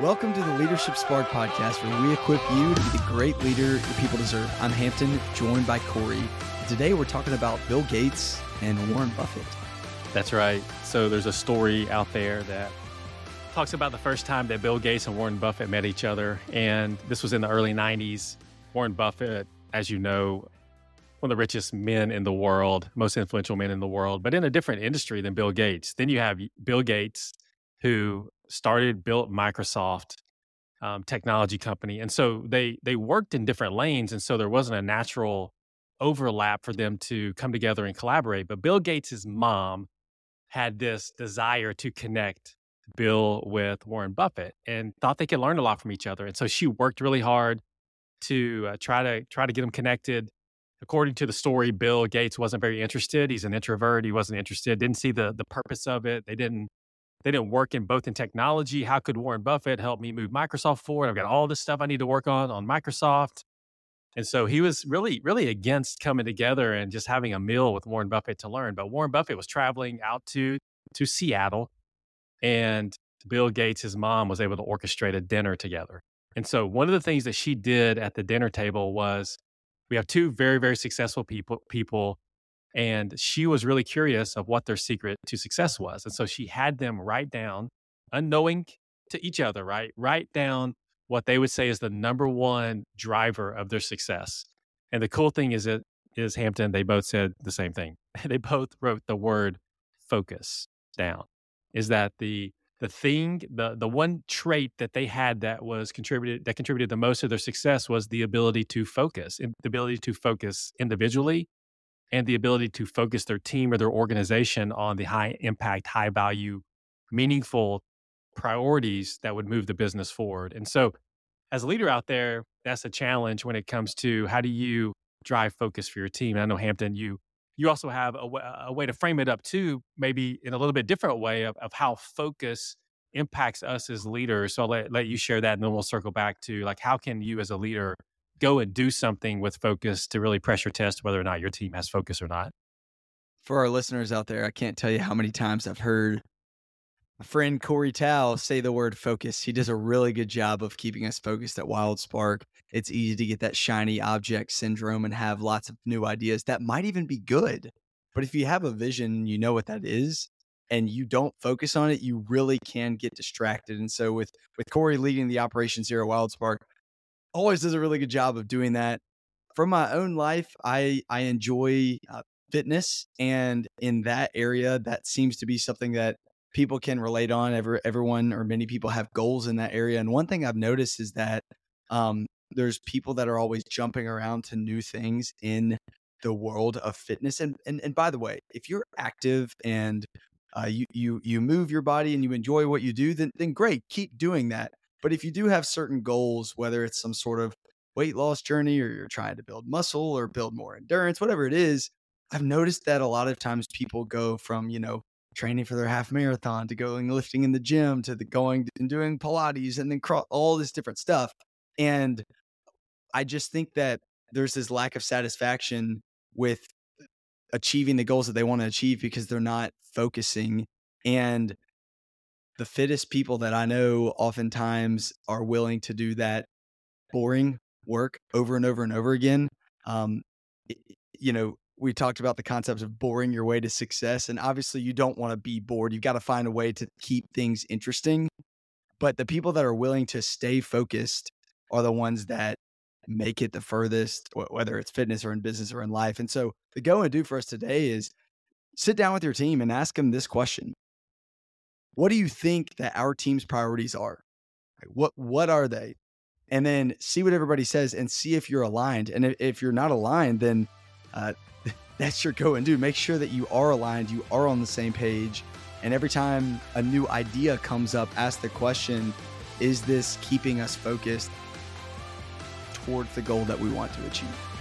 Welcome to the Leadership Spark podcast, where we equip you to be the great leader your people deserve. I'm Hampton, joined by Corey. Today, we're talking about Bill Gates and Warren Buffett. That's right. So, there's a story out there that talks about the first time that Bill Gates and Warren Buffett met each other. And this was in the early 90s. Warren Buffett, as you know, one of the richest men in the world, most influential men in the world, but in a different industry than Bill Gates. Then you have Bill Gates, who started, built Microsoft um, technology company, and so they they worked in different lanes, and so there wasn't a natural overlap for them to come together and collaborate. But Bill Gates' mom had this desire to connect Bill with Warren Buffett and thought they could learn a lot from each other, and so she worked really hard to uh, try to try to get them connected according to the story, Bill Gates wasn't very interested. He's an introvert. He wasn't interested. Didn't see the the purpose of it. They didn't they didn't work in both in technology. How could Warren Buffett help me move Microsoft forward? I've got all this stuff I need to work on on Microsoft. And so he was really, really against coming together and just having a meal with Warren Buffett to learn. But Warren Buffett was traveling out to to Seattle, and Bill Gates, his mom, was able to orchestrate a dinner together. And so one of the things that she did at the dinner table was we have two very very successful people people and she was really curious of what their secret to success was and so she had them write down unknowing to each other right write down what they would say is the number one driver of their success. And the cool thing is it is hampton they both said the same thing. They both wrote the word focus down. Is that the the thing the the one trait that they had that was contributed that contributed the most to their success was the ability to focus the ability to focus individually and the ability to focus their team or their organization on the high impact high value meaningful priorities that would move the business forward and so as a leader out there that's a challenge when it comes to how do you drive focus for your team and i know hampton you you also have a, a, way to frame it up too, maybe in a little bit different way of, of how focus impacts us as leaders. So I'll let, let you share that and then we'll circle back to like, how can you as a leader go and do something with focus to really pressure test whether or not your team has focus or not? For our listeners out there, I can't tell you how many times I've heard my friend Corey Tao say the word focus. He does a really good job of keeping us focused at Wild Spark. It's easy to get that shiny object syndrome and have lots of new ideas that might even be good. But if you have a vision, you know what that is, and you don't focus on it, you really can get distracted. And so with with Corey leading the operations here at Wild Spark, always does a really good job of doing that. From my own life, I I enjoy uh, fitness, and in that area, that seems to be something that people can relate on. Every, everyone or many people have goals in that area. And one thing I've noticed is that um, there's people that are always jumping around to new things in the world of fitness. And and, and by the way, if you're active and uh, you you you move your body and you enjoy what you do, then then great, keep doing that. But if you do have certain goals, whether it's some sort of weight loss journey or you're trying to build muscle or build more endurance, whatever it is, I've noticed that a lot of times people go from, you know, training for their half marathon to going lifting in the gym to the going and doing Pilates and then all this different stuff. And I just think that there's this lack of satisfaction with achieving the goals that they want to achieve because they're not focusing. And the fittest people that I know oftentimes are willing to do that boring work over and over and over again. Um, you know, we talked about the concept of boring your way to success. And obviously, you don't want to be bored. You've got to find a way to keep things interesting. But the people that are willing to stay focused are the ones that make it the furthest, whether it's fitness or in business or in life. And so, the go and do for us today is sit down with your team and ask them this question What do you think that our team's priorities are? What, what are they? And then see what everybody says and see if you're aligned. And if you're not aligned, then uh, that's your go and do. Make sure that you are aligned, you are on the same page. And every time a new idea comes up, ask the question is this keeping us focused towards the goal that we want to achieve?